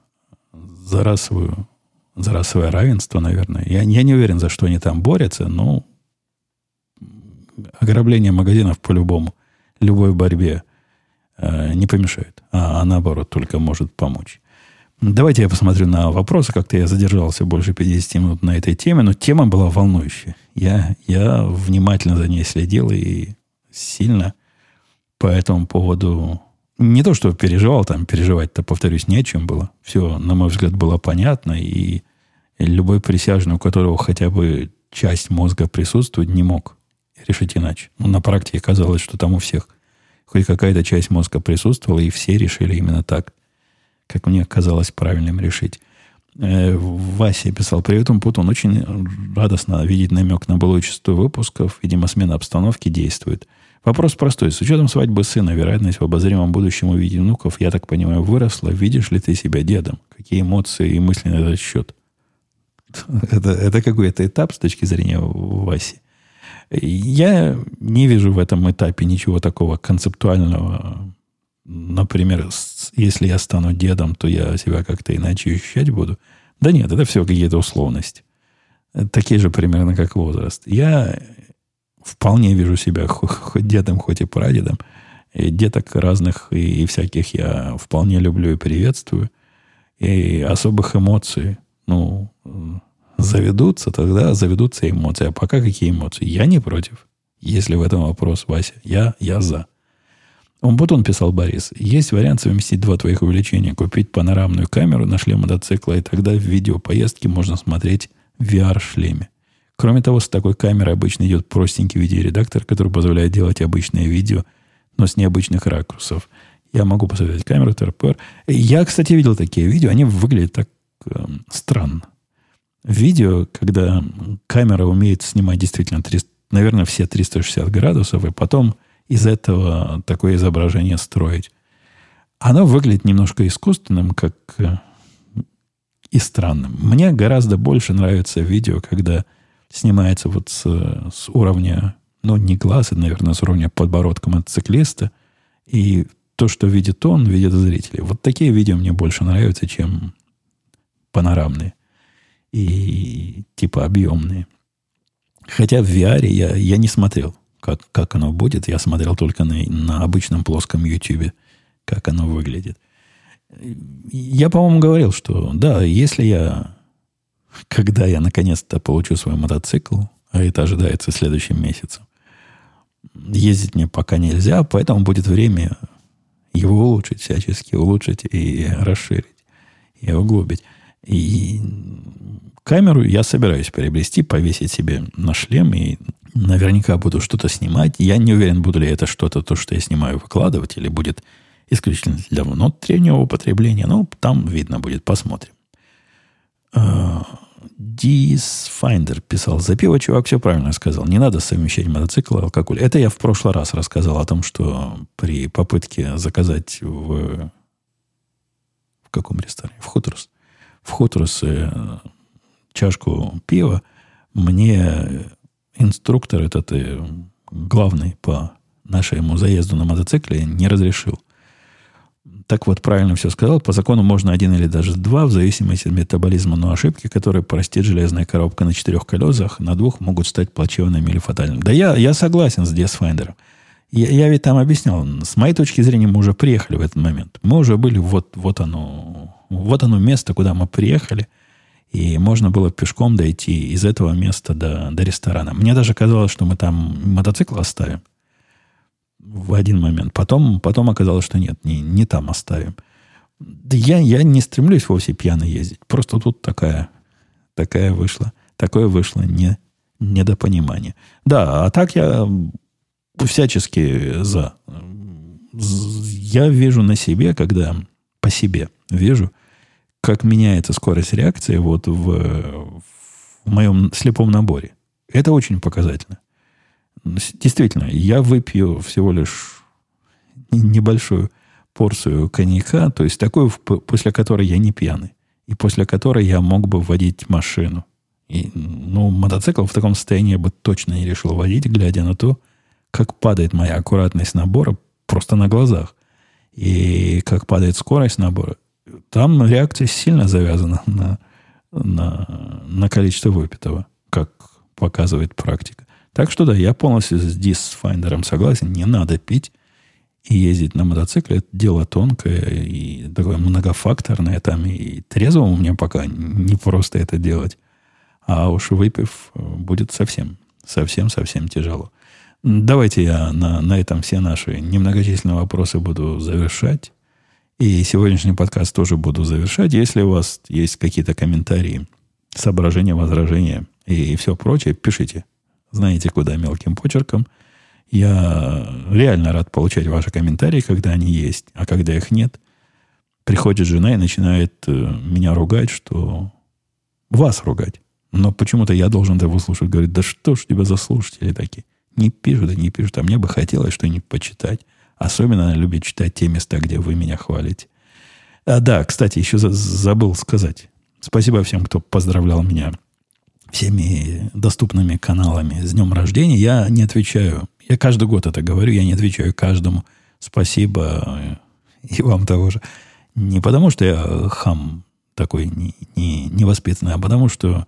Speaker 1: за расовую, за расовое равенство, наверное. Я, я не уверен, за что они там борются, но ограбление магазинов по-любому, любой борьбе э, не помешает, а, а наоборот только может помочь. Давайте я посмотрю на вопросы. Как-то я задержался больше 50 минут на этой теме, но тема была волнующая. Я, я внимательно за ней следил и сильно по этому поводу не то, что переживал, там переживать-то, повторюсь, не о чем было. Все, на мой взгляд, было понятно, и любой присяжный, у которого хотя бы часть мозга присутствует, не мог решить иначе. Ну, на практике казалось, что там у всех хоть какая-то часть мозга присутствовала, и все решили именно так, как мне казалось правильным решить. Э, Вася писал, привет, Умпут, он очень радостно видеть намек на былую частоту выпусков. Видимо, смена обстановки действует. Вопрос простой. С учетом свадьбы сына, вероятность в обозримом будущем увидеть внуков, я так понимаю, выросла. Видишь ли ты себя дедом? Какие эмоции и мысли на этот счет? Это, это какой-то этап с точки зрения Васи. Я не вижу в этом этапе ничего такого концептуального. Например, если я стану дедом, то я себя как-то иначе ощущать буду. Да нет, это все какие-то условности. Такие же примерно, как возраст. Я вполне вижу себя хоть дедом, хоть и прадедом. И деток разных и, и всяких я вполне люблю и приветствую. И особых эмоций, ну, заведутся, тогда заведутся эмоции. А пока какие эмоции? Я не против. Если в этом вопрос, Вася, я, я за. Он потом писал Борис. Есть вариант совместить два твоих увлечения. Купить панорамную камеру на шлем мотоцикла, и тогда в видеопоездке можно смотреть в VR-шлеме. Кроме того, с такой камерой обычно идет простенький видеоредактор, который позволяет делать обычное видео, но с необычных ракурсов. Я могу посоветовать камеру ТРПР. Я, кстати, видел такие видео. Они выглядят так э, странно. Видео, когда камера умеет снимать действительно, 300, наверное, все 360 градусов, и потом из этого такое изображение строить. Оно выглядит немножко искусственным, как э, и странным. Мне гораздо больше нравится видео, когда снимается вот с, с уровня, ну, не глаз, а, наверное, с уровня подбородка мотоциклиста, и то, что видит он, видит зрители. Вот такие видео мне больше нравятся, чем панорамные и типа объемные. Хотя в VR я, я не смотрел, как, как оно будет. Я смотрел только на, на обычном плоском YouTube, как оно выглядит. Я, по-моему, говорил, что да, если я, когда я наконец-то получу свой мотоцикл, а это ожидается следующим месяцем, ездить мне пока нельзя, поэтому будет время его улучшить, всячески улучшить и расширить, и углубить. И камеру я собираюсь приобрести, повесить себе на шлем и наверняка буду что-то снимать. Я не уверен, буду ли это что-то, то, что я снимаю, выкладывать, или будет исключительно для внутреннего употребления. Ну, там видно будет, посмотрим. Disfinder а, писал, за пиво чувак все правильно сказал. Не надо совмещать мотоцикл и алкоголь. Это я в прошлый раз рассказал о том, что при попытке заказать в... В каком ресторане? В Хуторс в Хотрус чашку пива, мне инструктор этот э, главный по нашему заезду на мотоцикле не разрешил. Так вот, правильно все сказал. По закону можно один или даже два, в зависимости от метаболизма, но ошибки, которые простит железная коробка на четырех колесах, на двух могут стать плачевными или фатальными. Да я, я согласен с Десфайндером. Я, я ведь там объяснял. С моей точки зрения, мы уже приехали в этот момент. Мы уже были, вот, вот оно, вот оно место, куда мы приехали. И можно было пешком дойти из этого места до, до ресторана. Мне даже казалось, что мы там мотоцикл оставим в один момент. Потом, потом оказалось, что нет, не, не там оставим. Да я, я не стремлюсь вовсе пьяно ездить. Просто тут такая, такая вышла. Такое вышло не, недопонимание. Да, а так я всячески за. Я вижу на себе, когда по себе вижу, как меняется скорость реакции вот в, в моем слепом наборе. Это очень показательно. Действительно, я выпью всего лишь небольшую порцию коньяка, то есть такую, после которой я не пьяный, и после которой я мог бы водить машину. И, ну, мотоцикл в таком состоянии я бы точно не решил водить, глядя на то, как падает моя аккуратность набора просто на глазах. И как падает скорость набора. Там реакция сильно завязана на, на, на количество выпитого, как показывает практика. Так что да, я полностью с Disfinder согласен. Не надо пить и ездить на мотоцикле. Это дело тонкое и такое многофакторное. Там и трезвому мне пока не просто это делать. А уж выпив, будет совсем, совсем-совсем тяжело. Давайте я на, на этом все наши немногочисленные вопросы буду завершать. И сегодняшний подкаст тоже буду завершать. Если у вас есть какие-то комментарии, соображения, возражения и, все прочее, пишите знаете куда, мелким почерком. Я реально рад получать ваши комментарии, когда они есть, а когда их нет, приходит жена и начинает э, меня ругать, что вас ругать. Но почему-то я должен это выслушать. Говорит, да что ж тебя за такие? Не пишут не пишут. А мне бы хотелось что-нибудь почитать. Особенно она любит читать те места, где вы меня хвалите. А, да, кстати, еще за- забыл сказать. Спасибо всем, кто поздравлял меня всеми доступными каналами с днем рождения. Я не отвечаю. Я каждый год это говорю. Я не отвечаю каждому. Спасибо. И вам того же. Не потому, что я хам такой не, не, невоспитанный, а потому, что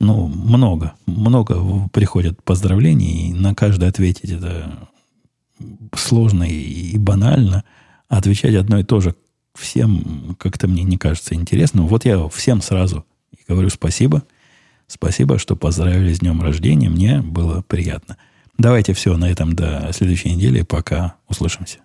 Speaker 1: ну, много, много приходят поздравлений, и на каждое ответить это сложно и банально. Отвечать одно и то же всем как-то мне не кажется интересным. Вот я всем сразу говорю спасибо. Спасибо, что поздравили с днем рождения. Мне было приятно. Давайте все на этом до следующей недели. Пока услышимся.